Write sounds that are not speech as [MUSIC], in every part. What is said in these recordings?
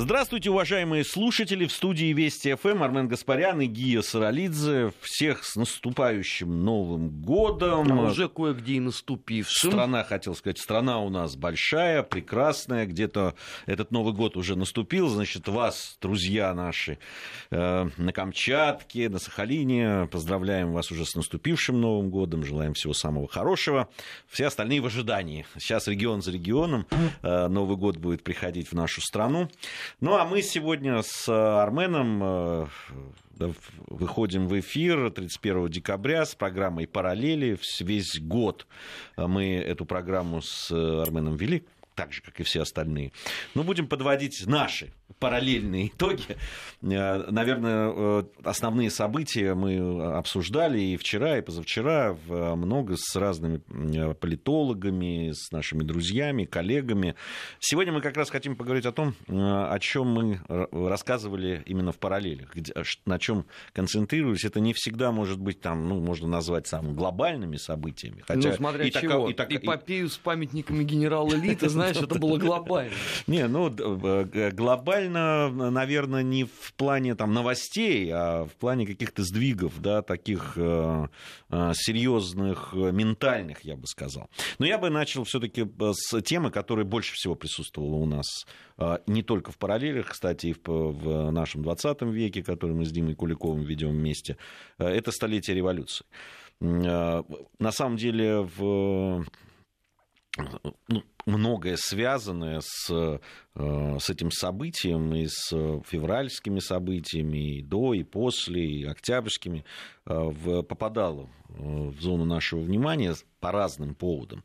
Здравствуйте, уважаемые слушатели. В студии Вести ФМ Армен Гаспарян и Гия Саралидзе. Всех с наступающим Новым годом. А уже кое-где и наступившим. Страна, хотел сказать, страна у нас большая, прекрасная. Где-то этот Новый год уже наступил. Значит, вас, друзья наши, э, на Камчатке, на Сахалине. Поздравляем вас уже с наступившим Новым годом. Желаем всего самого хорошего. Все остальные в ожидании. Сейчас регион за регионом. Э, Новый год будет приходить в нашу страну. Ну, а мы сегодня с Арменом э, выходим в эфир 31 декабря с программой «Параллели». Весь год мы эту программу с Арменом вели так же, как и все остальные. Но будем подводить наши параллельные итоги. Э, наверное, э, основные события мы обсуждали и вчера, и позавчера много с разными э, политологами, с нашими друзьями, коллегами. Сегодня мы как раз хотим поговорить о том, о чем мы рассказывали именно в параллелях, на чем концентрируюсь. Это не всегда может быть там, ну, можно назвать самыми глобальными событиями. Хотя ну, смотря и чего. Так, и так, Эпопею с памятниками генерала Ли, ты знаешь, это было глобально. [LAUGHS] Не, ну, глобально, наверное, не в плане там новостей, а в плане каких-то сдвигов, да, таких э, э, серьезных, ментальных, я бы сказал. Но я бы начал все-таки с темы, которая больше всего присутствовала у нас э, не только в параллелях, кстати, и в нашем 20 веке, который мы с Димой Куликовым ведем вместе. Это столетие революции. На самом деле в многое связанное с, э, с этим событием, и с февральскими событиями, и до, и после, и октябрьскими, э, попадало э, в зону нашего внимания по разным поводам.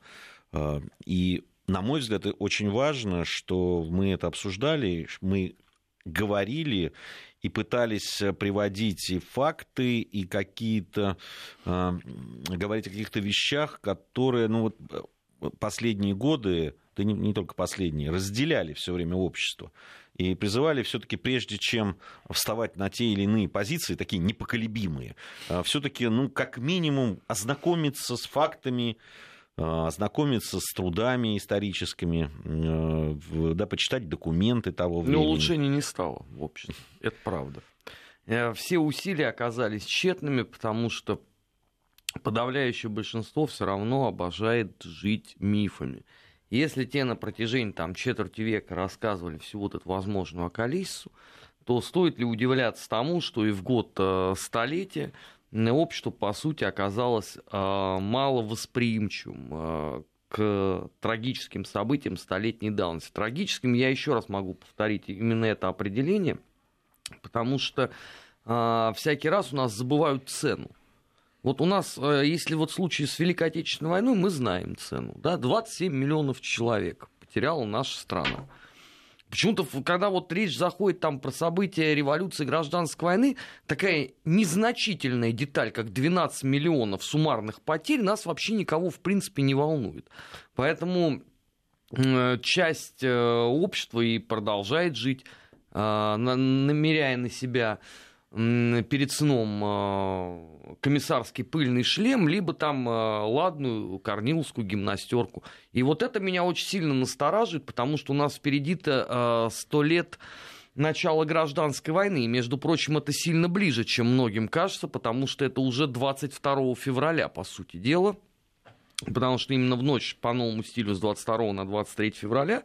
И, на мой взгляд, очень важно, что мы это обсуждали, мы говорили и пытались приводить и факты, и какие-то, говорить о каких-то вещах, которые, ну вот, последние годы, да не, не только последние, разделяли все время общество и призывали все-таки, прежде чем вставать на те или иные позиции, такие непоколебимые, а, все-таки, ну, как минимум, ознакомиться с фактами, а, ознакомиться с трудами историческими, да, почитать документы того времени. Но улучшений не стало в обществе, это правда. Э, все усилия оказались тщетными, потому что подавляющее большинство все равно обожает жить мифами. Если те на протяжении там, четверти века рассказывали всю вот эту возможную околиссу, то стоит ли удивляться тому, что и в год э, столетия общество, по сути, оказалось э, мало восприимчивым э, к трагическим событиям столетней давности. Трагическим я еще раз могу повторить именно это определение, потому что всякий раз у нас забывают цену. Вот у нас, э, если вот в случае с Великой Отечественной войной, мы знаем цену. Да, 27 миллионов человек потеряла наша страна. Почему-то, когда вот речь заходит там про события революции, гражданской войны, такая незначительная деталь, как 12 миллионов суммарных потерь, нас вообще никого, в принципе, не волнует. Поэтому часть э, общества и продолжает жить, э, намеряя на себя перед сном а, комиссарский пыльный шлем, либо там а, ладную корниловскую гимнастерку. И вот это меня очень сильно настораживает, потому что у нас впереди-то а, сто лет начала гражданской войны. И, между прочим, это сильно ближе, чем многим кажется, потому что это уже 22 февраля, по сути дела. Потому что именно в ночь по новому стилю с 22 на 23 февраля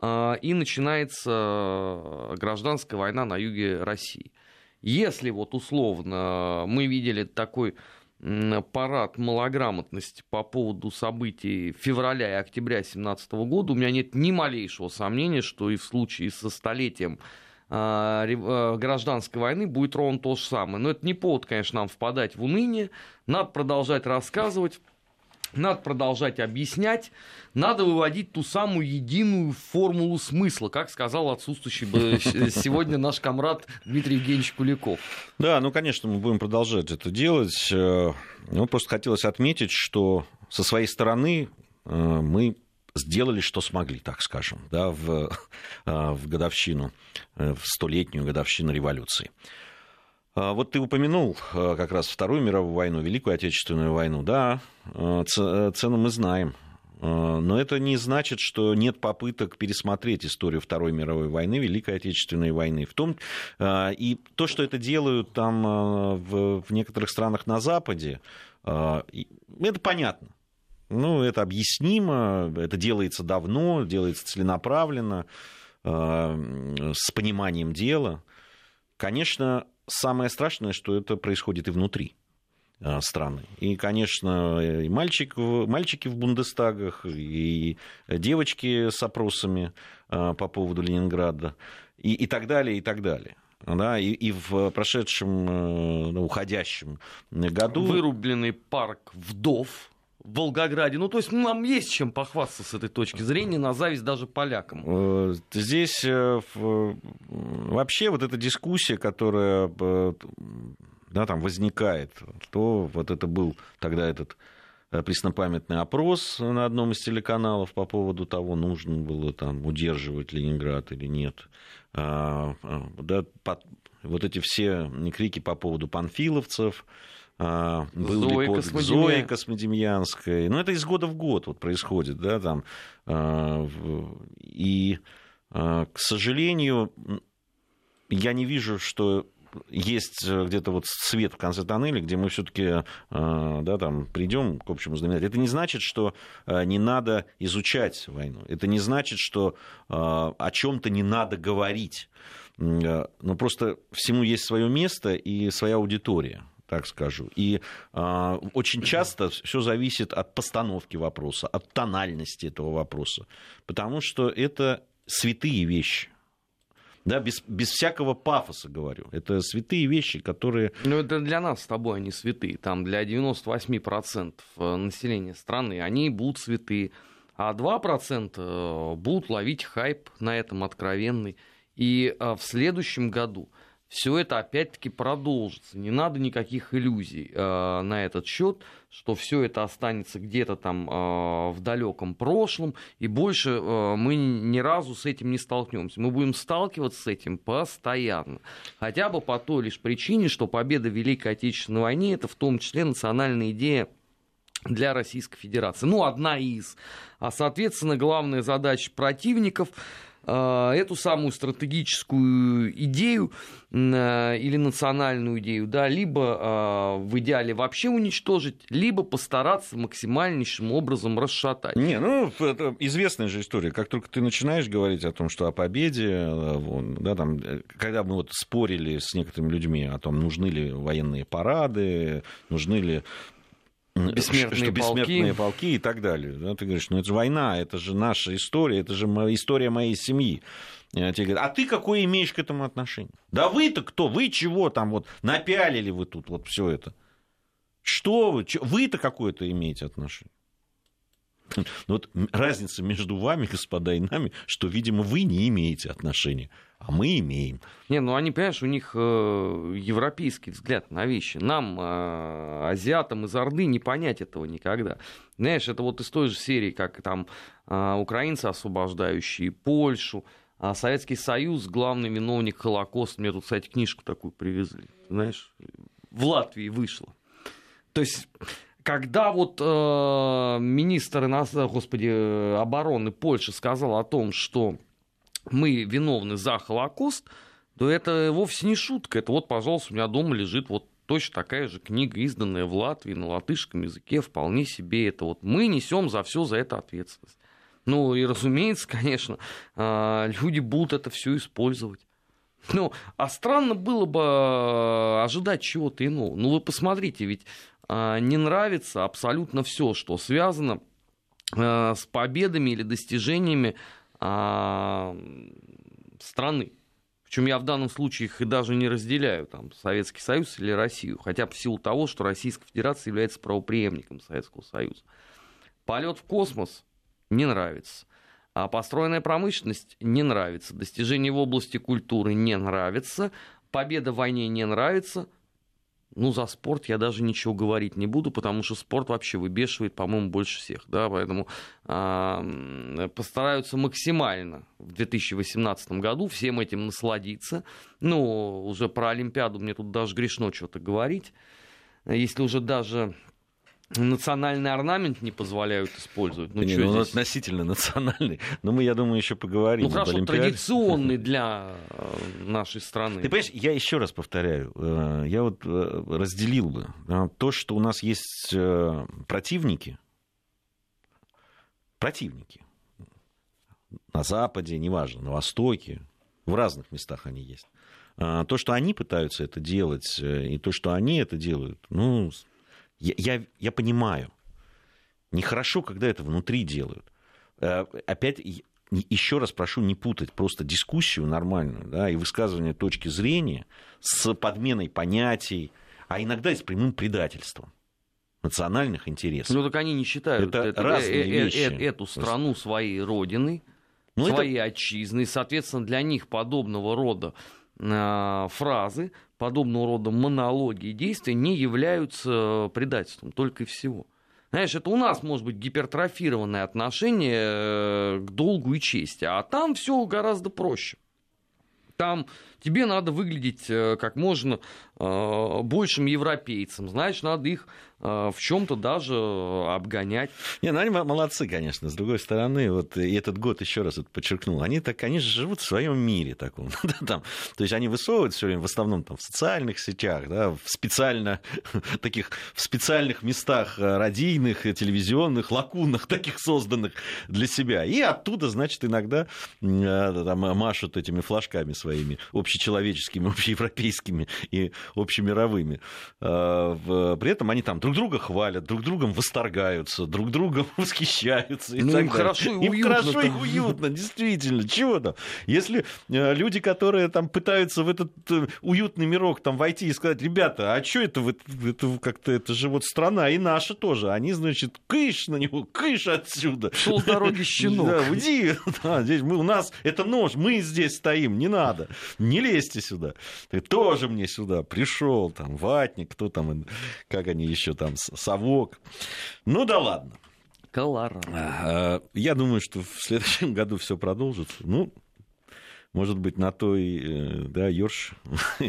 и начинается гражданская война на юге России. Если вот условно мы видели такой парад малограмотности по поводу событий февраля и октября 2017 года, у меня нет ни малейшего сомнения, что и в случае со столетием а, а, гражданской войны будет ровно то же самое. Но это не повод, конечно, нам впадать в уныние. Надо продолжать рассказывать надо продолжать объяснять, надо выводить ту самую единую формулу смысла, как сказал отсутствующий [LAUGHS] сегодня наш комрад Дмитрий Евгеньевич Куликов. Да, ну, конечно, мы будем продолжать это делать. Э, ну, просто хотелось отметить, что со своей стороны э, мы сделали, что смогли, так скажем, да, в, [LAUGHS] э, в годовщину, в столетнюю годовщину революции. А, вот ты упомянул а, как раз Вторую мировую войну, Великую Отечественную войну. Да, а, цену мы знаем. Э, но это не значит, что нет попыток пересмотреть историю Второй мировой войны, Великой Отечественной войны. В том, э, и то, что это делают там э, в некоторых странах на Западе, это понятно. Ну, это объяснимо, это делается давно, делается целенаправленно, с пониманием дела. Конечно, самое страшное, что это происходит и внутри. Э, страны. И, конечно, и мальчик, мальчики в Бундестагах, и девочки с опросами э, по поводу Ленинграда, и, и так далее, и так далее. Да, и, и в прошедшем, э, ну, уходящем году... Вырубленный парк вдов в Волгограде. Ну, то есть нам есть чем похвастаться с этой точки зрения, на зависть даже полякам. Здесь вообще вот эта дискуссия, которая да, там возникает, то вот это был тогда этот э, преснопамятный опрос на одном из телеканалов по поводу того, нужно было там удерживать Ленинград или нет. А, а, да, вот эти все крики по поводу панфиловцев, был Зои ли под Космодемья... Зои Космодемьянской. Ну, это из года в год вот происходит, да, там. И, к сожалению, я не вижу, что есть э, где-то вот свет в конце тоннеля, где мы все-таки э, да, там, придем к общему знаменателю. Это не значит, что э, не надо изучать войну. Это не значит, что о чем-то не надо говорить. Но просто всему есть свое место и своя аудитория так скажу. И э, очень часто все зависит от постановки вопроса, от тональности этого вопроса, потому что это святые вещи. Да, без, без всякого пафоса говорю. Это святые вещи, которые... Ну, это для нас с тобой они святые. Там для 98% э, населения страны они будут святые. А 2% э, будут ловить хайп на этом откровенный. И э, в следующем году все это опять-таки продолжится. Не надо никаких иллюзий э, на этот счет, что все это останется где-то там э, в далеком прошлом, и больше э, мы ни разу с этим не столкнемся. Мы будем сталкиваться с этим постоянно. Хотя бы по той лишь причине, что победа в Великой Отечественной войне это в том числе национальная идея для Российской Федерации. Ну, одна из. А, соответственно, главная задача противников эту самую стратегическую идею а, или национальную идею, да, либо а, в идеале вообще уничтожить, либо постараться максимальнейшим образом расшатать. Не, ну, это известная же история. Как только ты начинаешь говорить о том, что о победе, да, там, когда мы вот спорили с некоторыми людьми о том, нужны ли военные парады, нужны ли бессмертные, что, бессмертные полки. полки и так далее. Да, ты говоришь, ну это же война, это же наша история, это же история моей семьи. Тебе говорят, а ты какое имеешь к этому отношение? Да вы-то кто? Вы чего там вот напялили вы тут вот все это? Что вы? Вы-то какое-то имеете отношение? Но [LAUGHS] ну вот разница между вами, [LAUGHS] господа, и нами, что, видимо, вы не имеете отношения, а мы имеем. Не, ну они, понимаешь, у них э, европейский взгляд на вещи. Нам, э, азиатам из Орды, не понять этого никогда. Знаешь, это вот из той же серии, как там э, украинцы, освобождающие Польшу, а Советский Союз, главный виновник Холокоста. Мне тут, кстати, книжку такую привезли. Знаешь, в Латвии вышла. То есть когда вот э, министр господи, обороны Польши сказал о том, что мы виновны за Холокост, то это вовсе не шутка. Это вот, пожалуйста, у меня дома лежит вот точно такая же книга, изданная в Латвии на латышском языке, вполне себе это вот мы несем за все за это ответственность. Ну и разумеется, конечно, э, люди будут это все использовать. Ну, а странно было бы э, ожидать чего-то иного. Ну, вы посмотрите, ведь а, не нравится абсолютно все, что связано а, с победами или достижениями а, страны. Причем я в данном случае их и даже не разделяю, там, Советский Союз или Россию, хотя бы в силу того, что Российская Федерация является правопреемником Советского Союза. Полет в космос не нравится. А построенная промышленность не нравится. Достижения в области культуры не нравится. Победа в войне не нравится. Ну, за спорт я даже ничего говорить не буду, потому что спорт вообще выбешивает, по-моему, больше всех, да, поэтому э, постараются максимально в 2018 году всем этим насладиться. Ну, уже про Олимпиаду мне тут даже грешно что-то говорить, если уже даже национальный орнамент не позволяют использовать. Ну, не, ну, здесь? относительно национальный. Но мы, я думаю, еще поговорим. Ну, хорошо, Олимпиаде. традиционный [LAUGHS] для э, нашей страны. Ты понимаешь, я еще раз повторяю, э, я вот э, разделил бы то, что у нас есть противники, противники на Западе, неважно, на Востоке, в разных местах они есть. То, что они пытаются это делать, и то, что они это делают, ну, я, я, я понимаю. Нехорошо, когда это внутри делают. Э, опять еще раз прошу не путать просто дискуссию нормальную да, и высказывание точки зрения с подменой понятий, а иногда и с прямым предательством национальных интересов. Ну так они не считают это, это, разные э, э, вещи. Э, эту страну своей родиной, ну, своей это... отчизной. Соответственно, для них подобного рода э, фразы подобного рода монологи и действия не являются предательством, только и всего. Знаешь, это у нас может быть гипертрофированное отношение э, к долгу и чести, а там все гораздо проще. Там тебе надо выглядеть э, как можно э, большим европейцем, значит, надо их в чем-то даже обгонять. Не, ну они молодцы, конечно. С другой стороны, вот и этот год еще раз это подчеркнул, они так, они живут в своем мире таком. [LAUGHS] там, то есть они высовывают все время, в основном там в социальных сетях, да, в специально [LAUGHS] таких в специальных местах э, радийных, телевизионных, лакунах таких созданных для себя. И оттуда, значит, иногда э, там, машут этими флажками своими общечеловеческими, [LAUGHS] общеевропейскими и общемировыми. Э, при этом они там друг друг друга хвалят, друг другом восторгаются, друг другом [LAUGHS] восхищаются. И ну, так им хорошо и уютно. Им хорошо и уютно, действительно. Чего там? Если э, люди, которые там пытаются в этот э, уютный мирок там войти и сказать, ребята, а что это, это как-то, это же вот страна и наша тоже. Они, значит, кыш на него, кыш отсюда. Шел с дороги [LAUGHS] щенок. Да, уйди. Да, здесь мы, у нас это нож, мы здесь стоим, не надо. Не лезьте сюда. Ты тоже мне сюда пришел, там, ватник, кто там, как они еще там совок. Ну да ладно. Колорадо. А, я думаю, что в следующем [LAUGHS] году все продолжится. Ну, может быть, на той, э, да, Йорш. [LAUGHS]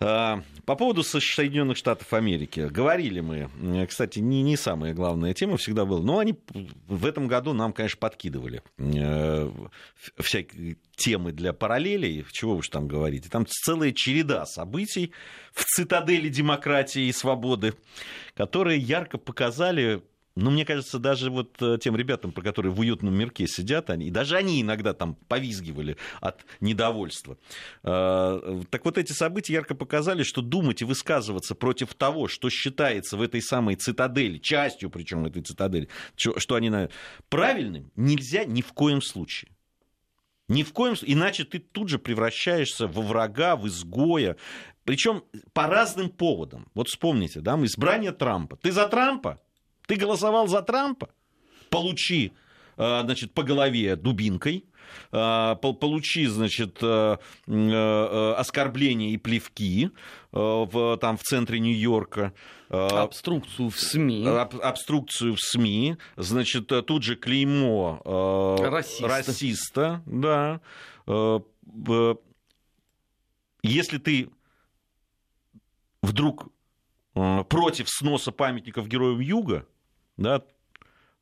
А, по поводу Соединенных Штатов Америки. Говорили мы, э, кстати, не, не самая главная тема всегда была, но они в этом году нам, конечно, подкидывали э, всякие темы для параллелей, чего уж там говорить. Там целая череда событий в цитадели демократии и свободы, которые ярко показали ну, мне кажется, даже вот э, тем ребятам, про которые в уютном мирке сидят, они, даже они иногда там повизгивали от недовольства. Э, так вот, эти события ярко показали, что думать и высказываться против того, что считается в этой самой цитадели, частью причем этой цитадели, что они правильным, нельзя ни в коем случае. Ни в коем случае, иначе ты тут же превращаешься во врага, в изгоя. Причем по разным поводам. Вот вспомните, да, избрание Трампа. Ты за Трампа? Ты голосовал за Трампа? Получи, э, значит, по голове дубинкой, э, получи, значит, э, оскорбления и плевки в, там, в центре Нью-Йорка. Обструкцию в СМИ. Об, обструкцию в СМИ. Значит, тут же клеймо расиста. расиста да. Если ты вдруг против сноса памятников героям Юга, да,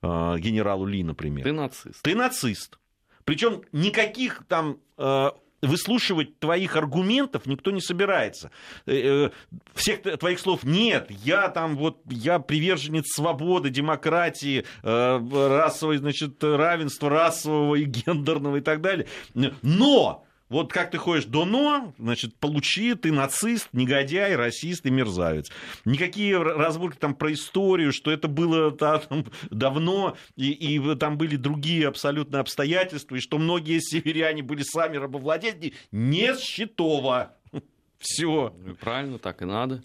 а, генералу Ли, например. Ты нацист. Ты нацист. Причем никаких там а, выслушивать твоих аргументов никто не собирается. Э, э, всех твоих слов нет. Я там вот, я приверженец свободы, демократии, э, расовой, значит, равенства расового и гендерного и так далее. Но вот как ты ходишь до «но», значит, получи, ты нацист, негодяй, расист и мерзавец. Никакие разборки там про историю, что это было да, там, давно, и, и там были другие абсолютно обстоятельства, и что многие северяне были сами рабовладельцы, не счетово. [LAUGHS] Все. Правильно, так и надо.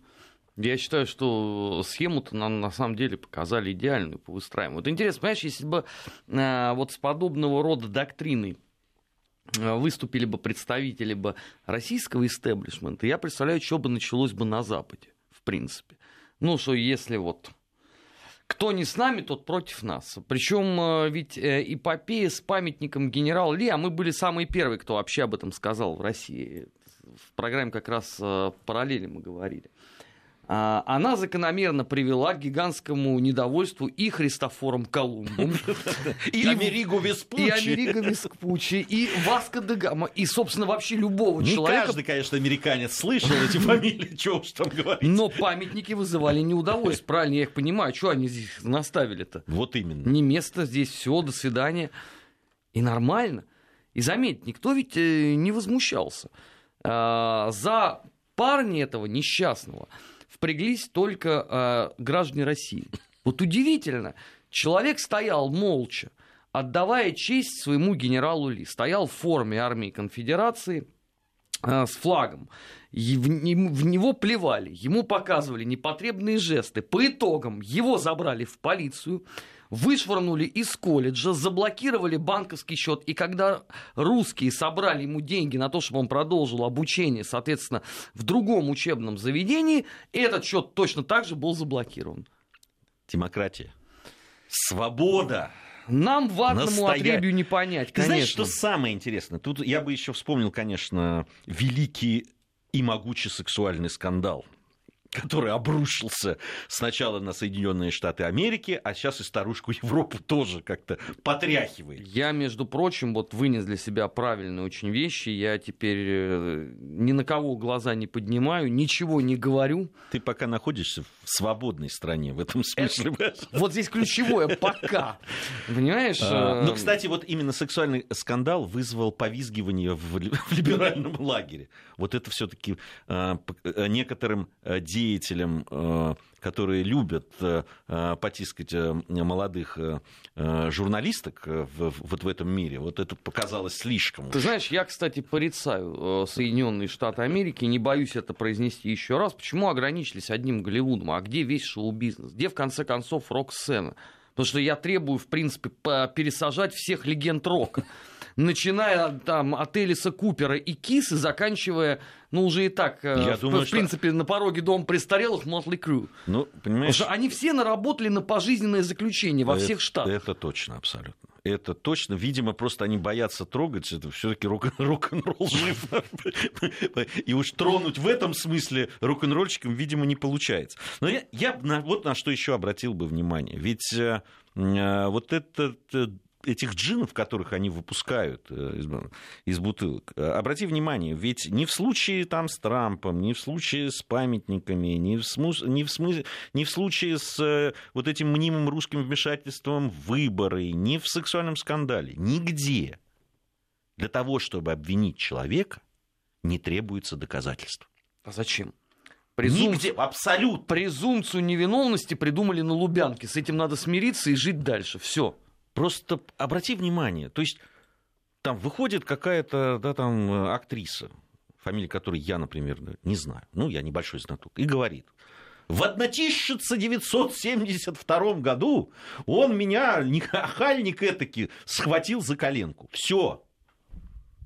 Я считаю, что схему-то нам на самом деле показали идеальную по выстраиванию. Вот интересно, понимаешь, если бы э, вот с подобного рода доктриной выступили бы представители бы российского истеблишмента, я представляю, что бы началось бы на Западе, в принципе. Ну, что если вот кто не с нами, тот против нас. Причем э, ведь э, эпопея с памятником генерал Ли, а мы были самые первые, кто вообще об этом сказал в России. В программе как раз параллели мы говорили. А, она закономерно привела к гигантскому недовольству и Христофором Колумбом, и Америго Веспуччи, и Америго Веспуччи, и Васко де Гама, и, собственно, вообще любого человека. каждый, конечно, американец слышал эти фамилии, что уж там говорить. Но памятники вызывали неудовольствие, правильно, я их понимаю. Что они здесь наставили-то? Вот именно. Не место здесь, все, до свидания. И нормально. И заметь, никто ведь э, не возмущался. А, за парня этого несчастного впряглись только э, граждане России. Вот удивительно, человек стоял молча, отдавая честь своему генералу Ли. Стоял в форме армии конфедерации э, с флагом. В него плевали, ему показывали непотребные жесты. По итогам его забрали в полицию, вышвырнули из колледжа, заблокировали банковский счет, и когда русские собрали ему деньги на то, чтобы он продолжил обучение, соответственно, в другом учебном заведении, этот счет точно так же был заблокирован. Демократия. Свобода. Нам ватному Настоя... отребью не понять, конечно. Ты знаешь, что самое интересное? Тут я бы еще вспомнил, конечно, великий и могучий сексуальный скандал который обрушился сначала на Соединенные Штаты Америки, а сейчас и старушку Европу тоже как-то потряхивает. Я, между прочим, вот вынес для себя правильные очень вещи. Я теперь э, ни на кого глаза не поднимаю, ничего не говорю. Ты пока находишься в свободной стране в этом смысле. Это, [LAUGHS] вот здесь ключевое «пока». Понимаешь? А, ну, кстати, вот именно сексуальный скандал вызвал повизгивание в, либеральном лагере. Вот это все-таки а, э, некоторым деятелям деятелям, э, которые любят э, э, потискать молодых журналисток вот в этом мире, вот это показалось слишком. Ты знаешь, я, кстати, порицаю Соединенные Штаты Америки, не боюсь это произнести еще раз. Почему ограничились одним Голливудом? А где весь шоу-бизнес? Где, в конце концов, рок-сцена? Потому что я требую, в принципе, пересажать всех легенд рока начиная там от Элиса Купера и Кисы, заканчивая, ну, уже и так, э, Я в, думаю, в принципе, что... на пороге дома престарелых Мотли Крю. Ну, понимаешь... Потому что они все наработали на пожизненное заключение во всех штатах. Это точно, абсолютно. Это точно. Видимо, просто они боятся трогать. Это все-таки [LAUGHS] рок-н-ролл жив. И уж тронуть в этом смысле рок-н-ролльщикам, видимо, не получается. Но я, я вот на что еще обратил бы внимание. Ведь э, э, вот этот этих джинов, которых они выпускают э, из, из бутылок. Э, обрати внимание, ведь не в случае там с Трампом, не в случае с памятниками, не в, смус, не в, смысле, не в случае с э, вот этим мнимым русским вмешательством в выборы, не в сексуальном скандале, нигде для того, чтобы обвинить человека, не требуется доказательств. А зачем? Презумп... Нигде, абсолютно. Презумпцию невиновности придумали на Лубянке. С этим надо смириться и жить дальше. Все. Просто обрати внимание, то есть там выходит какая-то да, там, актриса, фамилия которой я, например, не знаю, ну, я небольшой знаток, и говорит, в 1972 году он меня, охальник этаки, схватил за коленку. Все.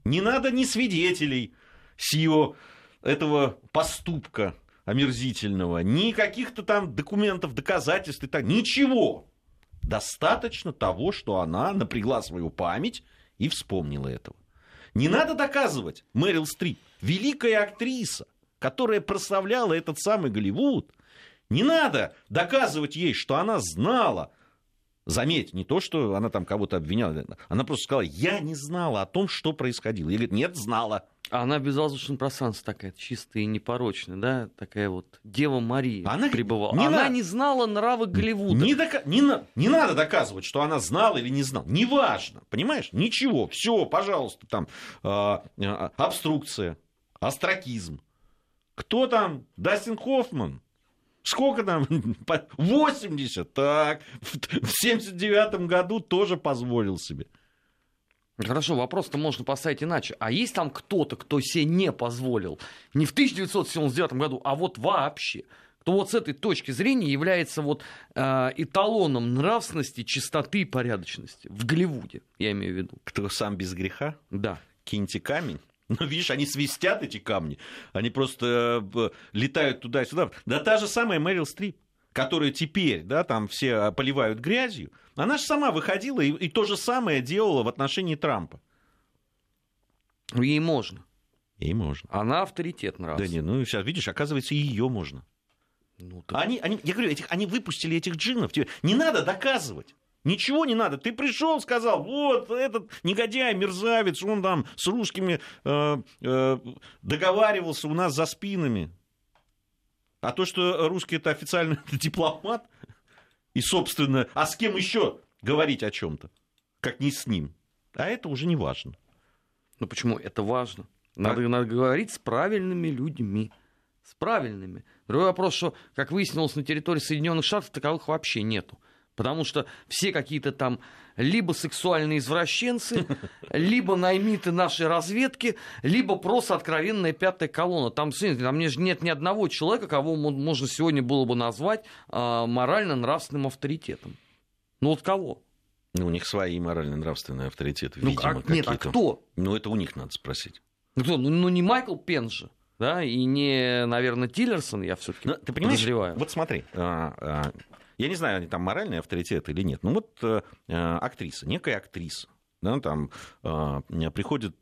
Не надо ни свидетелей с ее этого поступка омерзительного, ни каких-то там документов, доказательств и так. Ничего. Достаточно того, что она напрягла свою память и вспомнила этого. Не надо доказывать, Мэрил Стрип, великая актриса, которая прославляла этот самый Голливуд. Не надо доказывать ей, что она знала. Заметь, не то, что она там кого-то обвиняла. Она просто сказала, я не знала о том, что происходило. И говорит, нет, знала. А она безвоздушное пространство такая, чистая и непорочная, да, такая вот Дева Мария она пребывала. Не она на... не знала нравы Голливуда. Не, дока... не, на... не надо доказывать, что она знала или не знала. Неважно, понимаешь? Ничего, все, пожалуйста, там э, э, обструкция, астракизм. Кто там? Дастин Хоффман. Сколько там? [LAUGHS] 80. Так, в 79 году тоже позволил себе. Хорошо, вопрос-то можно поставить иначе. А есть там кто-то, кто себе не позволил, не в 1979 году, а вот вообще, кто вот с этой точки зрения является вот э, эталоном нравственности, чистоты и порядочности в Голливуде, я имею в виду. Кто сам без греха? Да. Киньте камень. Ну, видишь, они свистят, эти камни. Они просто э, летают туда-сюда. Да та же самая Мэрил Стрип, которая теперь, да, там все поливают грязью. Она же сама выходила и, и то же самое делала в отношении Трампа. Ей можно. Ей можно. Она авторитет нравится. Да не, ну сейчас видишь, оказывается, ее можно. Ну, так... они, они, я говорю, этих, они выпустили этих джиннов. Тебе не надо доказывать. Ничего не надо. Ты пришел, сказал, вот этот негодяй, мерзавец, он там с русскими э, э, договаривался у нас за спинами. А то, что русский это официальный [LAUGHS] дипломат, и, собственно, а с кем еще говорить о чем-то, как не с ним? А это уже не важно. Ну почему? Это важно. Надо, надо говорить с правильными людьми. С правильными. Другой вопрос, что, как выяснилось, на территории Соединенных Штатов таковых вообще нету. Потому что все какие-то там либо сексуальные извращенцы, [LAUGHS] либо наймиты нашей разведки, либо просто откровенная пятая колонна. Там, там нет ни одного человека, кого можно сегодня было бы назвать э, морально-нравственным авторитетом. Ну вот кого? Ну, у них свои морально-нравственные авторитеты, ну, видимо, а, Нет, а кто? Ну, это у них надо спросить. Ну, кто? Ну, ну не Майкл Пен же да, и не, наверное, Тиллерсон, я все-таки ну, ты понимаешь, подозреваю. Вот смотри, а, а, я не знаю, они там моральные авторитеты или нет. Ну вот э, э, актриса, некая актриса, да, там э, приходит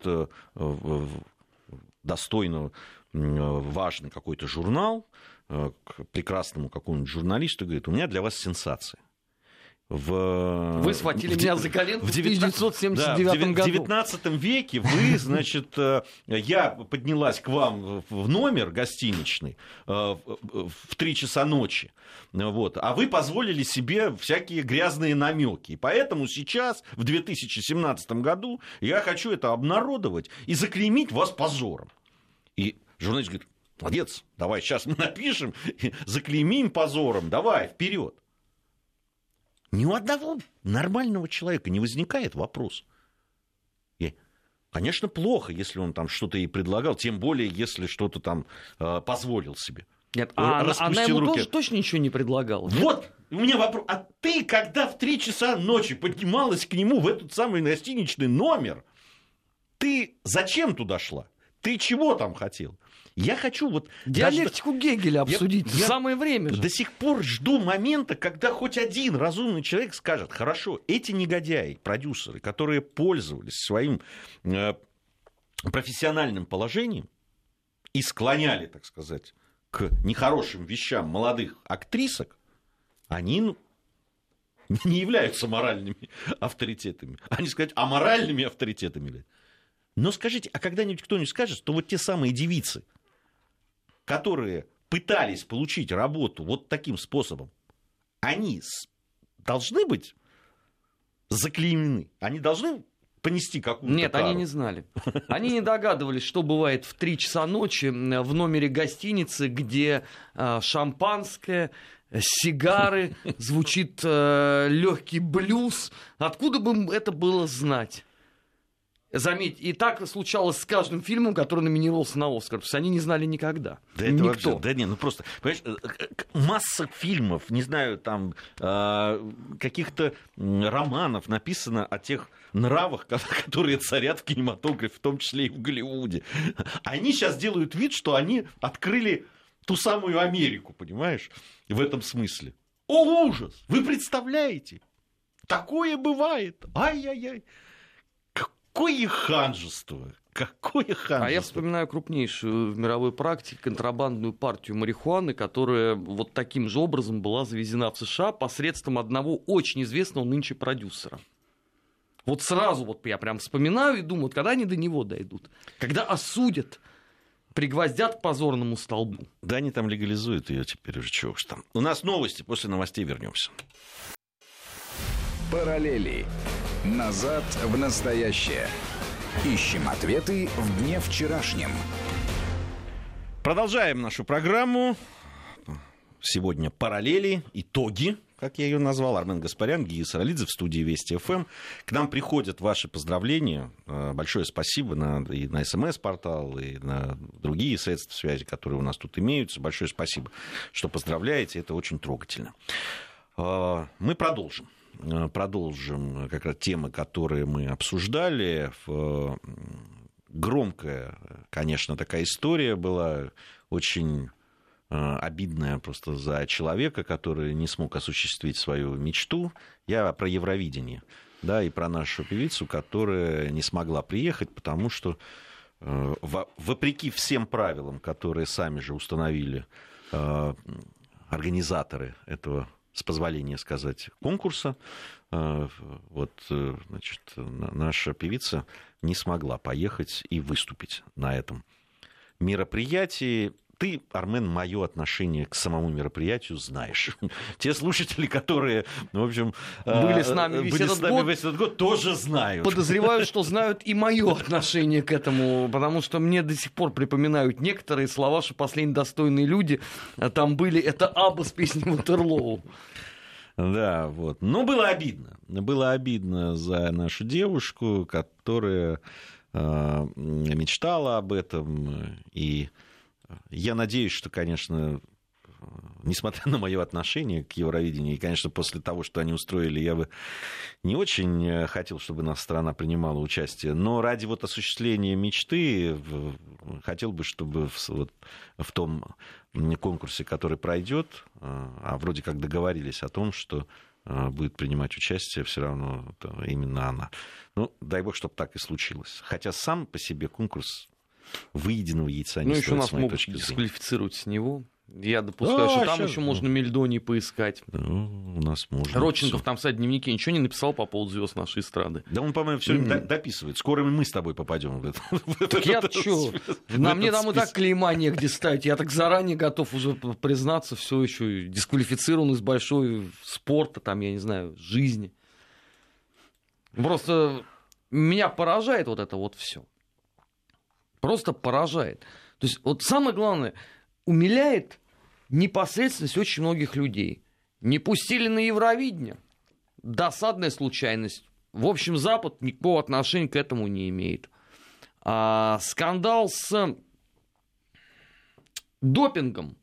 достойно важный какой-то журнал к прекрасному какому-нибудь журналисту и говорит, у меня для вас сенсация в... Вы схватили в, меня за коленку в, 1979 да, в году. В 19 веке вы, [LAUGHS] значит, э, я поднялась к вам в номер гостиничный э, в 3 часа ночи, вот, а вы позволили себе всякие грязные намеки. И поэтому сейчас, в 2017 году, я хочу это обнародовать и заклеймить вас позором. И журналист говорит, молодец, давай сейчас мы напишем, заклеймим позором, давай, вперед. Ни у одного нормального человека не возникает вопрос. И, конечно, плохо, если он там что-то ей предлагал, тем более, если что-то там э, позволил себе. Нет, а она ему руки. тоже точно ничего не предлагала. Вот, у меня вопрос. А ты, когда в 3 часа ночи поднималась к нему в этот самый гостиничный номер, ты зачем туда шла? Ты чего там хотел? Я хочу вот... Диалектику даже... Гегеля обсудить. Я, Самое время же. До сих пор жду момента, когда хоть один разумный человек скажет, хорошо, эти негодяи, продюсеры, которые пользовались своим э, профессиональным положением и склоняли, так сказать, к нехорошим вещам молодых актрисок, они ну, не являются моральными [LAUGHS] авторитетами. Они сказать, а моральными авторитетами. Но скажите, а когда-нибудь кто-нибудь скажет, что вот те самые девицы, которые пытались получить работу вот таким способом, они должны быть заклеймены? Они должны понести какую-то Нет, кару? они не знали. Они не догадывались, что бывает в 3 часа ночи в номере гостиницы, где а, шампанское, сигары, звучит э, легкий блюз. Откуда бы это было знать? Заметь, и так случалось с каждым фильмом, который номинировался на Оскар, потому что они не знали никогда. Да это Никто. вообще, да не, ну просто, понимаешь, э, масса фильмов, не знаю, там, э, каких-то романов написано о тех нравах, [LAUGHS] которые царят в кинематографе, в том числе и в Голливуде. Они сейчас делают вид, что они открыли ту самую Америку, понимаешь, в этом смысле. О, ужас! Вы представляете? Такое бывает! Ай-яй-яй! Какое ханжество! Какое ханжество! А я вспоминаю крупнейшую в мировой практике контрабандную партию марихуаны, которая вот таким же образом была завезена в США посредством одного очень известного нынче продюсера. Вот сразу вот я прям вспоминаю и думаю, когда они до него дойдут, когда осудят, пригвоздят к позорному столбу. Да они там легализуют ее теперь уже, чего уж там. У нас новости, после новостей вернемся. Параллели. Назад в настоящее. Ищем ответы в дне вчерашнем. Продолжаем нашу программу. Сегодня параллели, итоги, как я ее назвал. Армен Гаспарян, Гия Саралидзе в студии Вести ФМ. К нам приходят ваши поздравления. Э, большое спасибо на, и на СМС-портал, и на другие средства связи, которые у нас тут имеются. Большое спасибо, что поздравляете. Это очень трогательно. Э, мы продолжим. Э, продолжим как раз темы, которые мы обсуждали. Громкая, конечно, такая история была, очень э, обидная просто за человека, который не смог осуществить свою мечту. Я про Евровидение, да, и про нашу певицу, которая не смогла приехать, потому что э, вопреки всем правилам, которые сами же установили организаторы этого, с позволения сказать, конкурса. Э, вот, значит, наша певица не смогла поехать и выступить на этом мероприятии ты, Армен, мое отношение к самому мероприятию знаешь. [LAUGHS] Те слушатели, которые, ну, в общем, были с нами, весь, были этот с нами год, весь этот год, тоже знают. Подозреваю, что [LAUGHS] знают и мое отношение к этому, потому что мне до сих пор припоминают некоторые слова, что последние достойные люди там были. Это Аба с песней Ватерлоу. Да, вот. Но было обидно. Было обидно за нашу девушку, которая э, мечтала об этом и я надеюсь, что, конечно, несмотря на мое отношение к Евровидению, и, конечно, после того, что они устроили, я бы не очень э, хотел, чтобы наша страна принимала участие, но ради вот осуществления мечты хотел бы, чтобы в, вот, в том конкурсе, который пройдет, э, а вроде как договорились о том, что э, будет принимать участие все равно именно она. Ну, дай бог, чтобы так и случилось. Хотя сам по себе конкурс выеденного яйца не Ну, стоит, еще нас с моей могут точки дисквалифицировать с него. Я допускаю, Да, что там еще можно Мельдоний поискать. Ну, у нас можно. Родченков всё. там в своем дневнике ничего не написал по поводу звезд нашей эстрады. Да он, по-моему, все время дописывает. Скоро мы с тобой попадем в это. [LAUGHS] в Так я в что? На мне там и так клейма негде ставить. Я так заранее готов уже признаться, все еще дисквалифицирован из большой спорта, там, я не знаю, жизни. Просто меня поражает вот это вот все. Просто поражает. То есть вот самое главное, умиляет непосредственность очень многих людей. Не пустили на Евровидение. Досадная случайность. В общем, Запад никакого отношения к этому не имеет. А, скандал с допингом.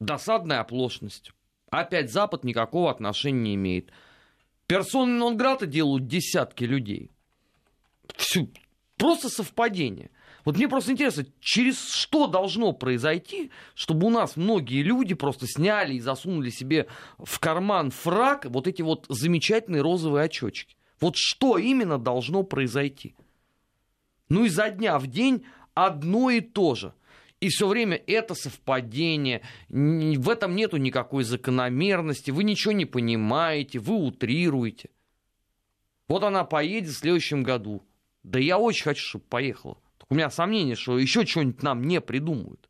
Досадная оплошность. Опять Запад никакого отношения не имеет. Персоны Нонграта делают десятки людей. Всю, просто совпадение. Вот мне просто интересно, через что должно произойти, чтобы у нас многие люди просто сняли и засунули себе в карман фраг вот эти вот замечательные розовые очечки. Вот что именно должно произойти? Ну, изо дня в день одно и то же. И все время это совпадение, в этом нету никакой закономерности, вы ничего не понимаете, вы утрируете. Вот она поедет в следующем году. Да я очень хочу, чтобы поехала. У меня сомнение, что еще что-нибудь нам не придумают.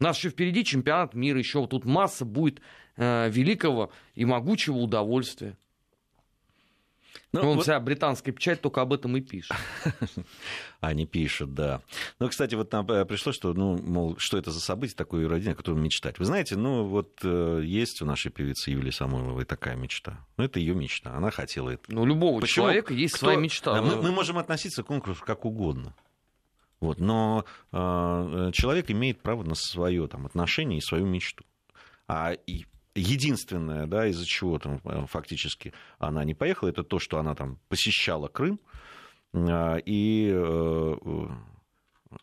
У нас еще впереди чемпионат мира, еще тут масса будет э, великого и могучего удовольствия. Ну, Вон вот вся британская печать только об этом и пишет. [LAUGHS] Они пишут, да. Ну, кстати, вот нам э, пришло, что, ну, мол, что это за событие такое родина, о котором мечтать. Вы знаете, ну, вот э, есть у нашей певицы Юлии Самойловой такая мечта. Ну, это ее мечта. Она хотела это. Ну, любого Почему? человека есть Кто- своя мечта. Да, мы, мы можем относиться к конкурсу как угодно. Вот, но э, человек имеет право на свое там, отношение и свою мечту. А и единственное, да, из-за чего там э, фактически она не поехала, это то, что она там посещала Крым, э, и, э,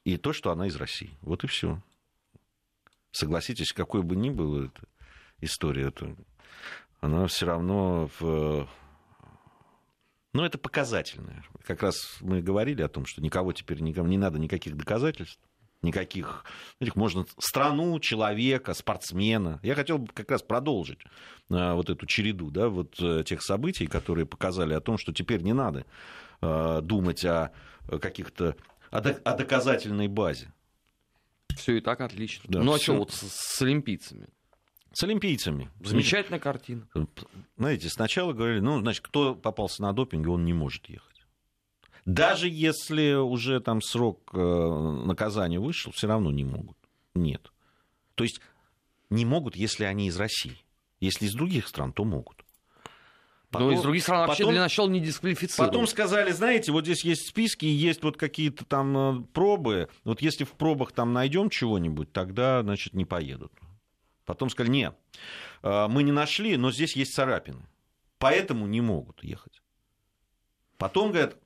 и то, что она из России. Вот и все. Согласитесь, какой бы ни была эта история, это, она все равно в но это показательное. Как раз мы говорили о том, что никого теперь никому не надо никаких доказательств, никаких... Их можно страну, человека, спортсмена. Я хотел бы как раз продолжить а, вот эту череду да, вот, э, тех событий, которые показали о том, что теперь не надо а, думать о каких-то... о, о доказательной базе. Все и так отлично. Да, ну а что вот с, с олимпийцами? С олимпийцами. Замечательная картина. Знаете, сначала говорили, ну, значит, кто попался на допинге, он не может ехать. Даже если уже там срок э, наказания вышел, все равно не могут. Нет. То есть не могут, если они из России. Если из других стран, то могут. Но из других стран вообще потом- для начала не дисквалифицировали. Потом сказали, знаете, вот здесь есть списки, есть вот какие-то там э, пробы. Вот если в пробах там найдем чего-нибудь, тогда, значит, не поедут. Потом сказали, нет, э, мы не нашли, но здесь есть царапины. Поэтому не могут ехать. Потом, говорят,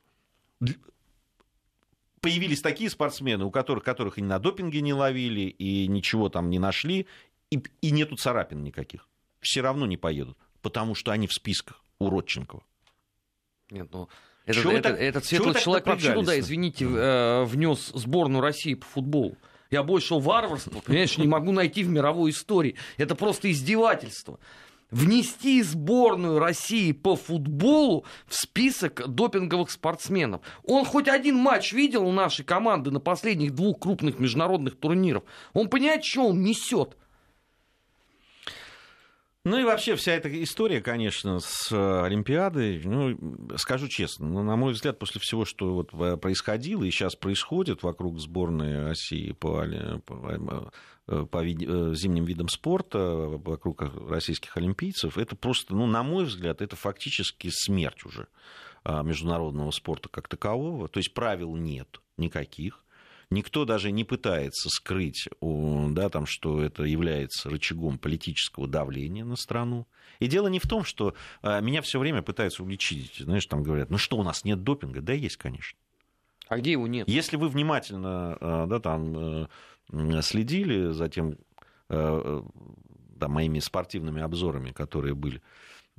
появились такие спортсмены, у которых, которых и на допинге не ловили, и ничего там не нашли, и, и нету царапин никаких. Все равно не поедут, потому что они в списках у Родченкова. Нет, ну, этот, Чего этот- так- этот светлый человек вообще туда, напрягались-то? извините, э, внес сборную России по футболу. Я большего варварства, понимаешь, не могу найти в мировой истории. Это просто издевательство внести сборную России по футболу в список допинговых спортсменов. Он хоть один матч видел у нашей команды на последних двух крупных международных турнирах. Он понимает, что он несет. Ну и вообще вся эта история, конечно, с э, Олимпиадой, ну, скажу честно, ну, на мой взгляд, после всего, что вот э, происходило и сейчас происходит вокруг сборной России по, по, э, по зимним видам спорта, вокруг российских олимпийцев, это просто, ну, на мой взгляд, это фактически смерть уже а, международного спорта как такового. То есть правил нет никаких Никто даже не пытается скрыть, да, там, что это является рычагом политического давления на страну. И дело не в том, что а, меня все время пытаются уличить. Знаешь, там говорят, ну что, у нас нет допинга? Да, есть, конечно. А где его нет? Если вы внимательно а, да, там, э, следили за тем, э, да, моими спортивными обзорами, которые были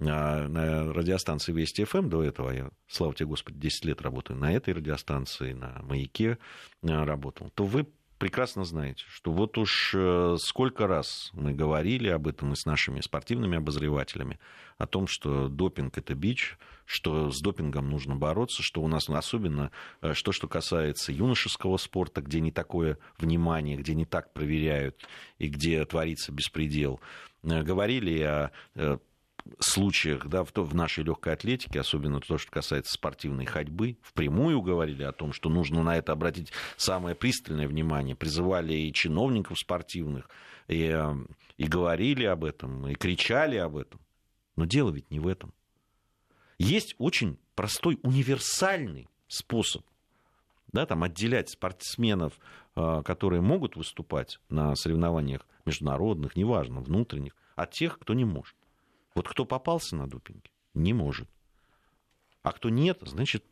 на радиостанции Вести ФМ до этого, я, слава тебе, Господи, 10 лет работаю на этой радиостанции, на «Маяке» работал, то вы прекрасно знаете, что вот уж э, сколько раз мы говорили об этом и с нашими спортивными обозревателями, о том, что допинг это бич, что с допингом нужно бороться, что у нас особенно, э, что, что касается юношеского спорта, где не такое внимание, где не так проверяют и где творится беспредел. Э, говорили о случаях да, в, в нашей легкой атлетике, особенно то, что касается спортивной ходьбы, впрямую говорили о том, что нужно на это обратить самое пристальное внимание, призывали и чиновников спортивных, и, и говорили об этом, и кричали об этом. Но дело ведь не в этом. Есть очень простой, универсальный способ да, там, отделять спортсменов, э, которые могут выступать на соревнованиях международных, неважно, внутренних, от тех, кто не может. Вот кто попался на допинге, не может. А кто нет, значит,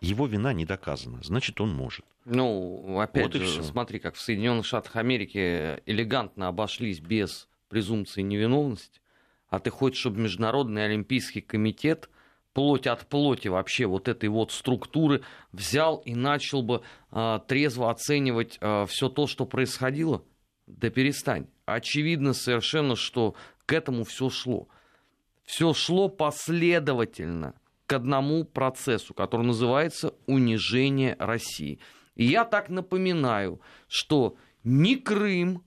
его вина не доказана, значит, он может. Ну, опять вот же, смотри, как в Соединенных Штатах Америки элегантно обошлись без презумпции невиновности, а ты хочешь, чтобы Международный Олимпийский комитет плоть от плоти вообще вот этой вот структуры взял и начал бы э, трезво оценивать э, все то, что происходило? Да перестань. Очевидно совершенно, что к этому все шло. Все шло последовательно к одному процессу, который называется унижение России. И я так напоминаю, что ни Крым,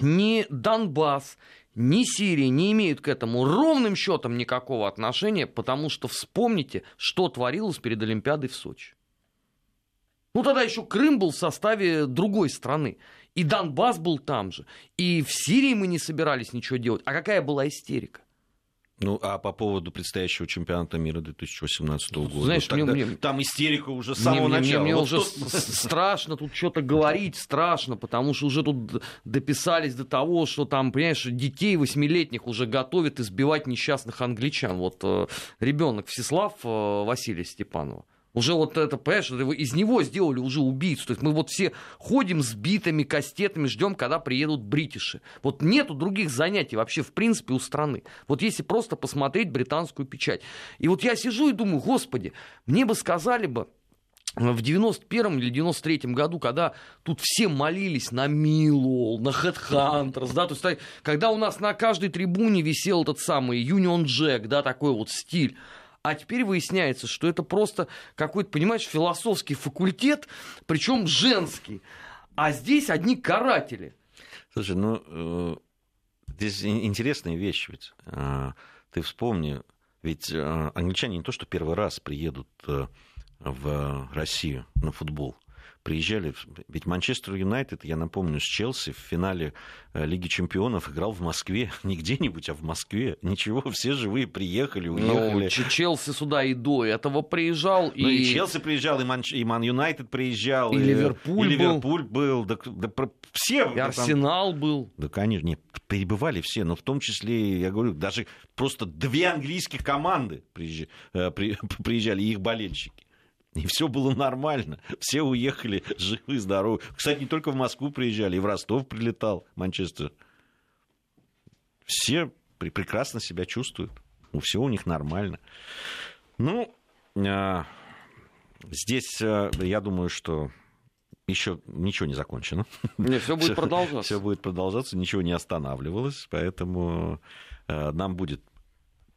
ни Донбасс, ни Сирия не имеют к этому ровным счетом никакого отношения, потому что вспомните, что творилось перед Олимпиадой в Сочи. Ну тогда еще Крым был в составе другой страны. И Донбасс был там же. И в Сирии мы не собирались ничего делать. А какая была истерика? Ну, а по поводу предстоящего чемпионата мира 2018 года? Знаешь, вот мне, мне, там истерика уже с самого мне, начала. Мне, мне вот уже кто... страшно тут что-то говорить, страшно, потому что уже тут дописались до того, что там, понимаешь, детей восьмилетних уже готовят избивать несчастных англичан. Вот э, ребенок Всеслав э, Василия Степанова. Уже вот это, понимаешь, из него сделали уже убийцу. То есть мы вот все ходим с битыми кастетами, ждем, когда приедут бритиши. Вот нету других занятий вообще, в принципе, у страны. Вот если просто посмотреть британскую печать. И вот я сижу и думаю, господи, мне бы сказали бы, в 91 или 93 году, когда тут все молились на Милол, на Headhunters, да, то есть когда у нас на каждой трибуне висел этот самый Union Jack, да, такой вот стиль, а теперь выясняется, что это просто какой-то, понимаешь, философский факультет, причем женский. А здесь одни каратели. Слушай, ну, э, здесь интересная вещь ведь. Э, ты вспомни, ведь э, англичане не то, что первый раз приедут в Россию на футбол приезжали. Ведь Манчестер Юнайтед, я напомню, с Челси в финале э, Лиги Чемпионов играл в Москве. [LAUGHS] Не где-нибудь, а в Москве. Ничего, все живые приехали, ну, уехали. Ну, Челси сюда и до этого приезжал. Ну, и... и Челси приезжал, и Ман, и Ман Юнайтед приезжал. И, и Ливерпуль, и Ливерпуль был. был. Да, да, все. И Арсенал там... был. Да, конечно. Нет, перебывали все, но в том числе, я говорю, даже просто две английских команды э, [LAUGHS] приезжали, и их болельщики. И все было нормально. Все уехали живы, здоровы. Кстати, не только в Москву приезжали, и в Ростов прилетал Манчестер. Все прекрасно себя чувствуют. У всего у них нормально. Ну, а, здесь а, я думаю, что еще ничего не закончено. Не, все будет [LAUGHS] продолжаться. Все будет продолжаться, ничего не останавливалось, поэтому э, нам будет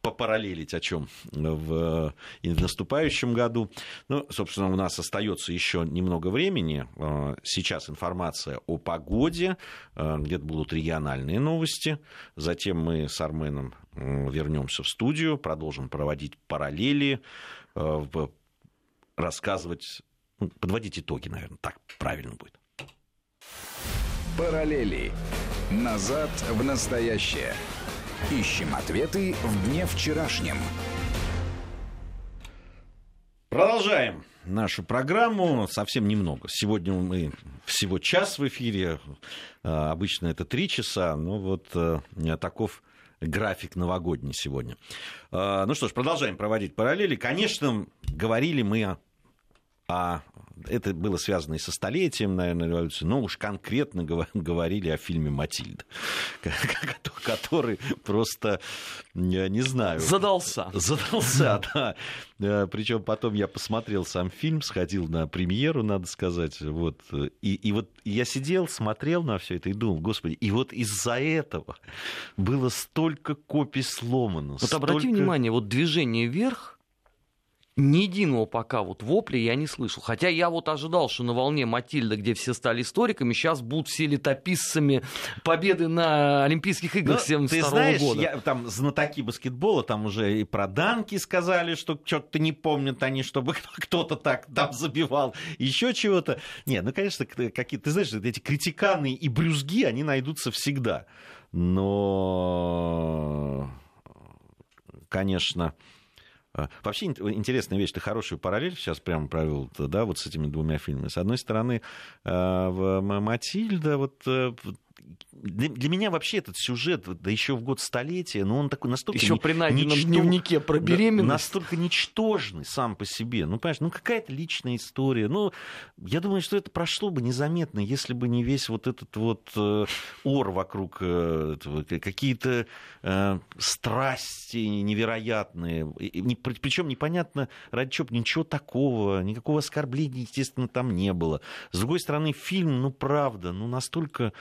попараллелить о чем в, и в наступающем году. Ну, собственно, у нас остается еще немного времени. Э, сейчас информация о погоде, э, где-то будут региональные новости. Затем мы с Арменом вернемся в студию, продолжим проводить параллели, рассказывать ну, подводить итоги, наверное, так правильно будет. Параллели. Назад в настоящее. Ищем ответы в дне вчерашнем. Продолжаем нашу программу. Совсем немного. Сегодня мы всего час в эфире. А, обычно это три часа. Но вот э, таков график новогодний сегодня. А, ну что ж, продолжаем проводить параллели. Конечно, говорили мы а это было связано и со столетием, наверное, революции, но уж конкретно [LAUGHS] говорили о фильме «Матильда», [LAUGHS] который просто, я не знаю... Задался. Задался, [LAUGHS] да. Э, Причем потом я посмотрел сам фильм, сходил на премьеру, надо сказать. Вот. И, и вот я сидел, смотрел на все это и думал, господи, и вот из-за этого было столько копий сломано. Вот столько... обрати внимание, вот движение вверх, ни единого пока вот вопля я не слышал. Хотя я вот ожидал, что на волне Матильда, где все стали историками, сейчас будут все летописцами победы на Олимпийских играх ну, 72 ты знаешь, года. Я, там знатоки баскетбола, там уже и про данки сказали, что что-то не помнят они, чтобы [LAUGHS] кто-то так там забивал, еще чего-то. Нет, ну, конечно, какие ты знаешь, эти критиканы и брюзги, они найдутся всегда. Но, конечно, вообще интересная вещь, ты хорошую параллель сейчас прямо провел, да, вот с этими двумя фильмами. С одной стороны, а, в Матильда, вот э, для меня вообще этот сюжет, да еще в год столетия, но он такой настолько... Еще при найденном ничто... дневнике про беременность. Настолько ничтожный сам по себе. Ну, понимаешь, ну какая-то личная история. Ну, я думаю, что это прошло бы незаметно, если бы не весь вот этот вот э, ор вокруг э, какие-то э, страсти невероятные. Причем непонятно, ради чего, ничего такого, никакого оскорбления, естественно, там не было. С другой стороны, фильм, ну, правда, ну, настолько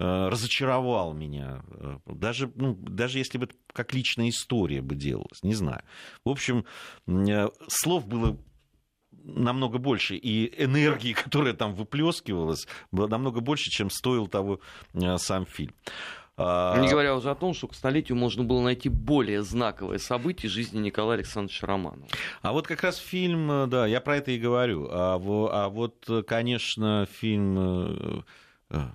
разочаровал меня. Э, даже, ну, даже если бы как личная история бы делалась, не знаю. В общем, э, слов было намного больше, и энергии, [LAUGHS] которая там выплескивалась, было намного больше, чем стоил того сам фильм. А, не говоря уже о том, что к столетию можно было найти более знаковое событие жизни Николая Александровича Романова. А вот как раз фильм, да, я про это и говорю. А, а вот, конечно, фильм Э,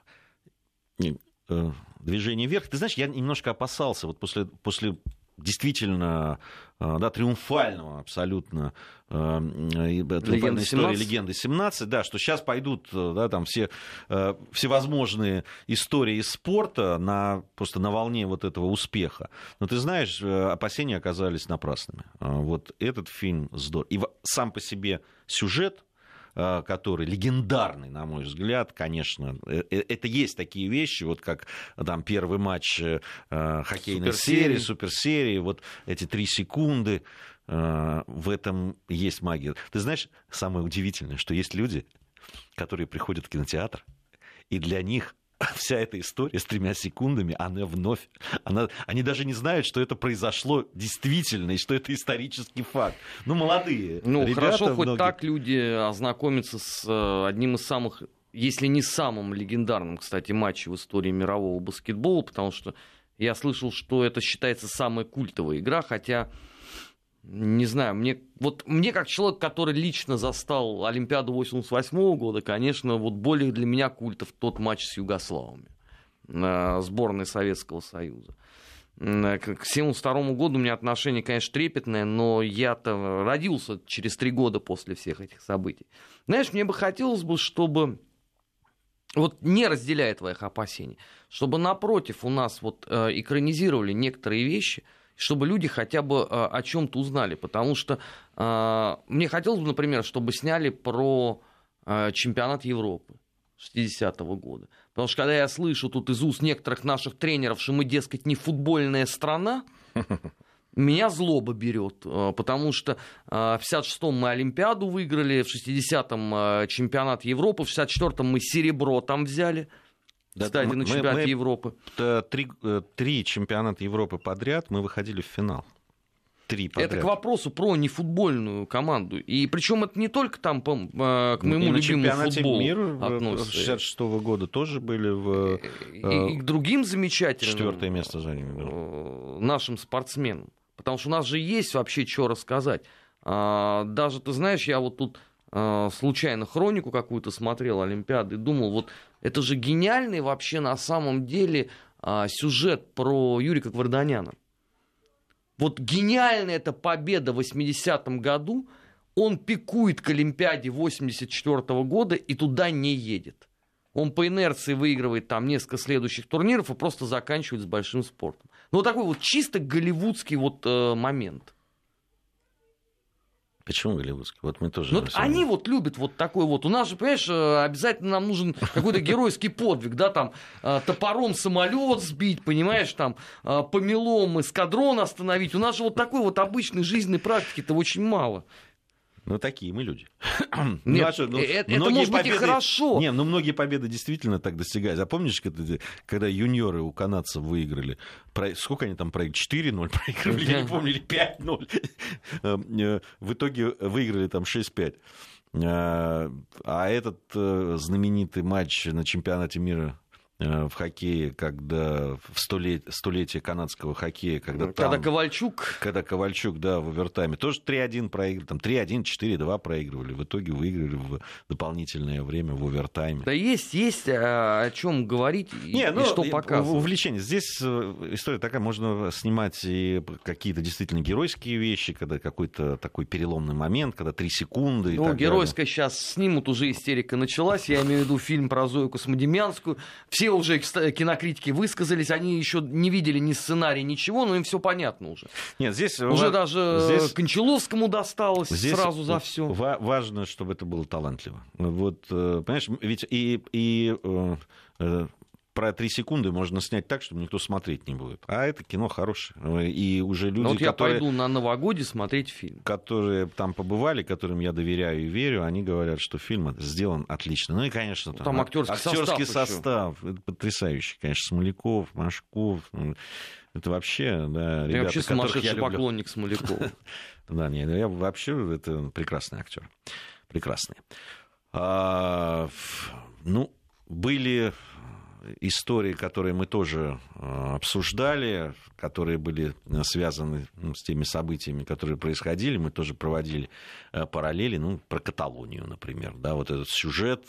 движение вверх. Ты знаешь, я немножко опасался вот после, после действительно э, да, триумфального абсолютно э, триумфальной истории легенды 17, да, что сейчас пойдут да, там все всевозможные истории из спорта на, просто на волне вот этого успеха. Но ты знаешь, опасения оказались напрасными. Вот этот фильм здорово. И сам по себе сюжет, Э, который легендарный, на мой взгляд, конечно. Э, э, это есть такие вещи, вот как там первый матч хоккейной серии, суперсерии, вот эти три секунды, в этом есть магия. Ты знаешь, самое удивительное, что есть люди, которые приходят в кинотеатр, и для них [LAUGHS] вся эта история с тремя секундами, она вновь, она, они даже не знают, что это произошло действительно, и что это исторический факт. Ну, молодые Ну, ребята, хорошо, многие... хоть так люди ознакомятся с э, одним из самых, если не самым легендарным, кстати, матчем в истории мирового баскетбола, потому что я слышал, что это считается самая культовая игра, хотя не знаю, мне, вот мне как человек, который лично застал Олимпиаду 88 года, конечно, вот более для меня культов тот матч с Югославами, сборной Советского Союза. К 1972 году у меня отношение, конечно, трепетное, но я-то родился через три года после всех этих событий. Знаешь, мне бы хотелось бы, чтобы вот не разделяя твоих опасений, чтобы напротив у нас вот э, экранизировали некоторые вещи – чтобы люди хотя бы э, о чем-то узнали. Потому что э, мне хотелось бы, например, чтобы сняли про э, чемпионат Европы 60-го года. Потому что когда я слышу тут из уст некоторых наших тренеров, что мы, дескать, не футбольная страна, [LAUGHS] меня злоба берет, потому что в 56-м мы Олимпиаду выиграли, в 60-м э, чемпионат Европы, в 64-м мы серебро там взяли. Да, Кстати, мы- на чемпионате мы- Европы. Э, Три, э, три чемпионата Европы подряд мы выходили в финал. Три подряд. Это к вопросу про нефутбольную команду. И причем это не только там по- э, к И моему на любимому чемпионате футболу мира относится. 66 года тоже были в И, и к другим замечательным четвертое место заняли. э, нашим спортсменам. Потому что у нас же есть вообще что рассказать. А, Даже, ты знаешь, я вот тут случайно хронику какую-то смотрел Олимпиады и думал, вот это же гениальный вообще на самом деле а, сюжет про Юрика Гварданяна. Вот гениальная эта победа в 80-м году, он пикует к Олимпиаде 84 года и туда не едет. Он по инерции выигрывает там несколько следующих турниров и просто заканчивает с большим спортом. Ну, вот такой вот чисто голливудский вот э, момент. Почему голливудский? Вот мы тоже... Ну, вот они вот любят вот такой вот. У нас же, понимаешь, э, обязательно нам нужен какой-то геройский подвиг, да, там э, топором самолет сбить, понимаешь, там э, помелом эскадрон остановить. У нас же вот такой вот обычной жизненной практики-то очень мало. Ну, такие мы люди. [COUGHS] Нет, а что, ну, э, это многие может быть и хорошо. Не, ну многие победы действительно так достигают. А помнишь, когда, когда юниоры у канадцев выиграли? Про- Сколько они там проиграли? 4-0 [LAUGHS] проиграли, я не помню, или 5-0. [LAUGHS] Э, э, В итоге выиграли там 6-5. Э, А этот э, знаменитый матч на чемпионате мира в хоккее, когда в столет- столетие канадского хоккея, когда Когда там- Ковальчук когда Ковальчук, да, в овертайме, тоже 3-1 проигрывали, там 3-1, 4-2 проигрывали, в итоге выиграли в дополнительное время в овертайме. Да есть, есть э, о чем говорить и, Не, и ну, что и- показывать. увлечение. Здесь э, история такая, можно снимать и какие-то действительно геройские вещи, когда какой-то такой переломный момент, когда 3 секунды и Ну, геройская сейчас снимут, уже истерика началась. Я имею в виду фильм про Зою Космодемьянскую. Все уже кста- кинокритики высказались, они еще не видели ни сценария, ничего, но им все понятно уже. Нет, здесь... Уже ва- даже здесь- Кончаловскому досталось Здесь сразу за все. ва- важно, чтобы это было талантливо. Вот, э, понимаешь, ведь и, и э, э, про три секунды можно снять так, чтобы никто смотреть не будет. А это кино хорошее. И уже люди, Ну, вот я которые, пойду на новогодие смотреть фильм. которые там побывали, которым я доверяю и верю, они говорят, что фильм сделан отлично. Ну и, конечно, Ну, там актерский актерский состав состав. Это потрясающий, конечно, Смоляков, Машков. ну, Это вообще, да, Я ребята, вообще которых я сумасшедший люблю. поклонник Смолякова. [LAUGHS] Да, не, я вообще это прекрасный актер. Прекрасный. А, ну, были истории, которые мы тоже а, обсуждали, которые были а, связаны ну, с теми событиями, которые происходили. Мы тоже проводили а, параллели, ну, про Каталонию, например, да, вот этот сюжет.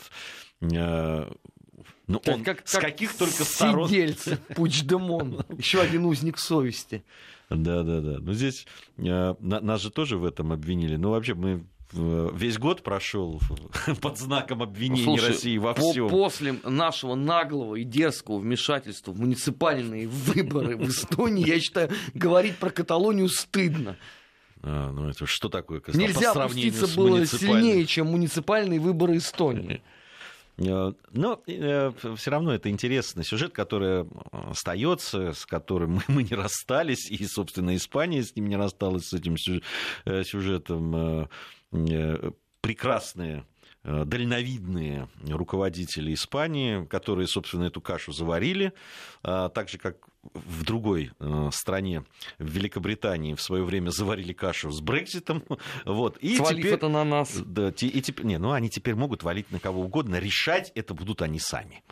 ну, Как- он как- с как каких только сторон... Сидельцы, Пучдемон. [LAUGHS] Еще один узник совести. Да, да, да. Но здесь э, на- нас же тоже в этом обвинили. Ну, вообще, мы э, весь год прошел [LAUGHS] под знаком обвинения Слушай, России во всем. После нашего наглого и дерзкого вмешательства в муниципальные выборы в Эстонии, я считаю, говорить про Каталонию стыдно. А, ну, это что такое? Нельзя опуститься было сильнее, чем муниципальные выборы Эстонии. [LAUGHS] Э, Но все равно это интересный сюжет, который э, остается, с которым мы, [LAUGHS] мы не расстались, и, собственно, Испания с ним не рассталась, с этим э, сюжетом. Э, Прекрасные э, дальновидные руководители Испании, которые, собственно, эту кашу заварили, а, так же, как в другой э, стране, в Великобритании, в свое время заварили кашу с Брекситом. [LAUGHS] Вот. И Свалив теперь... это на нас. Да, те- и теперь, не, ну они теперь могут валить на кого угодно, решать это будут они сами.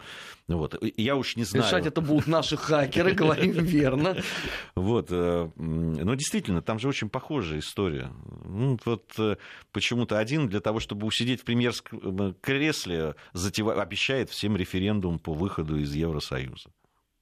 Ну Вот. И Я уж не знаю. Решать это будут наши хакеры, [LAUGHS] говорим верно. Вот, э, но действительно, там же очень похожая история. Ну, вот э, почему-то один для того, чтобы усидеть в премьерском э, кресле, затева- обещает всем референдум по выходу из Евросоюза.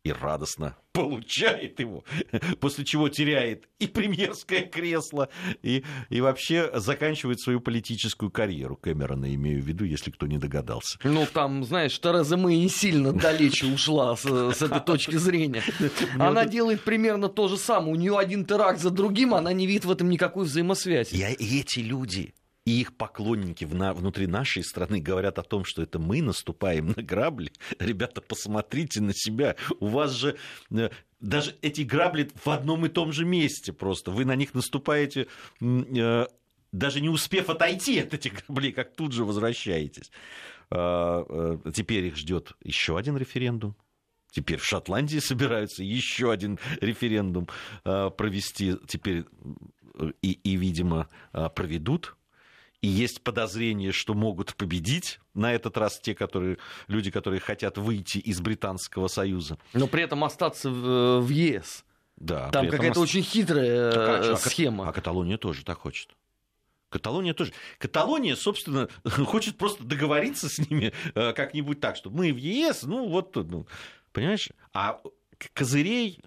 И радостно получает его, [LAUGHS] после чего теряет и премьерское кресло, и, и вообще заканчивает свою политическую карьеру. Кэмерона имею в виду, если кто не догадался. Ну, там, знаешь, Тереза Мэй не сильно далече ушла с, с этой точки зрения. [LAUGHS] Она делает примерно то же самое. У нее один теракт за другим, она не видит в этом никакой взаимосвязи. И, и эти люди, и их поклонники внутри нашей страны говорят о том, что это мы наступаем на грабли. [LAUGHS] Ребята, посмотрите на себя. У вас же э, даже эти грабли в одном и том же месте просто. Вы на них наступаете, э, даже не успев отойти от этих граблей, как тут же возвращаетесь. А, э, теперь их ждет еще один референдум. Теперь в Шотландии [LAUGHS] собираются еще один референдум провести. Теперь и, и видимо, проведут и есть подозрение, что могут победить на этот раз те которые, люди, которые хотят выйти из Британского Союза. Но при этом остаться в, в ЕС. Да, Там какая-то ост... очень хитрая а, схема. А, а Каталония тоже так хочет. Каталония тоже. Каталония, собственно, [LAUGHS] хочет просто договориться с ними э, как-нибудь так, что мы в ЕС, ну вот, ну, понимаешь? А козырей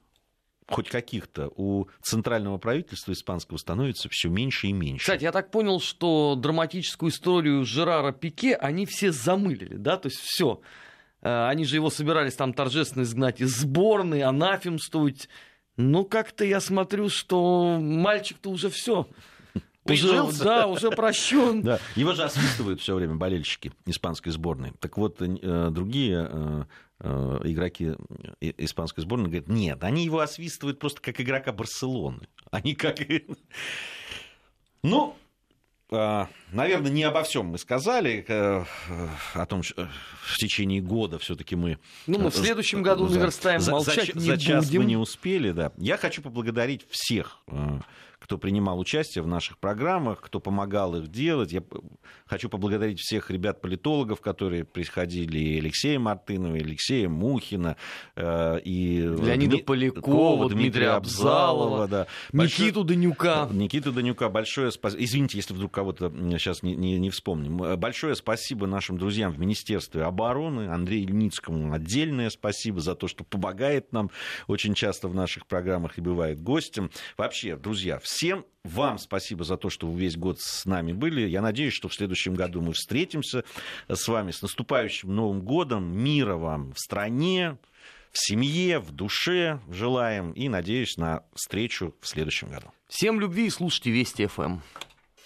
хоть каких-то у центрального правительства испанского становится все меньше и меньше. Кстати, я так понял, что драматическую историю Жерара Пике они все замылили, да, то есть все. Э, они же его собирались там торжественно изгнать из сборной, анафемствовать. Ну, как-то я смотрю, что мальчик-то уже все. Уже, да, уже прощен. [LAUGHS] Да. Его же освистывают все время болельщики испанской сборной. Так вот, э, другие э, Э, игроки испанской сборной говорят, нет, они его освистывают просто как игрока Барселоны. Они как... [LAUGHS] Ну, наверное, не обо всем мы сказали, о том, что в течение года все-таки мы... Ну, мы в следующем году наверстаем, молчать за, не за час будем. мы не успели, да. Я хочу поблагодарить всех кто принимал участие в наших программах, кто помогал их делать. Я хочу поблагодарить всех ребят-политологов, которые приходили, и Алексея Мартынова, и Алексея Мухина, э, и Леонида Дми... Полякова, Дмитрия Абзалова, да. Никиту Данюка. Никиту Данюка, большое спасибо. Извините, если вдруг кого-то сейчас не, не, не вспомним. Большое спасибо нашим друзьям в Министерстве обороны, Андрею Ильницкому отдельное спасибо за то, что помогает нам очень часто в наших программах и бывает гостем. Вообще, друзья, Всем вам спасибо за то, что вы весь год с нами были. Я надеюсь, что в следующем году мы встретимся с вами. С наступающим Новым годом. Мира вам в стране, в семье, в душе желаем. И надеюсь на встречу в следующем году. Всем любви и слушайте Вести ФМ.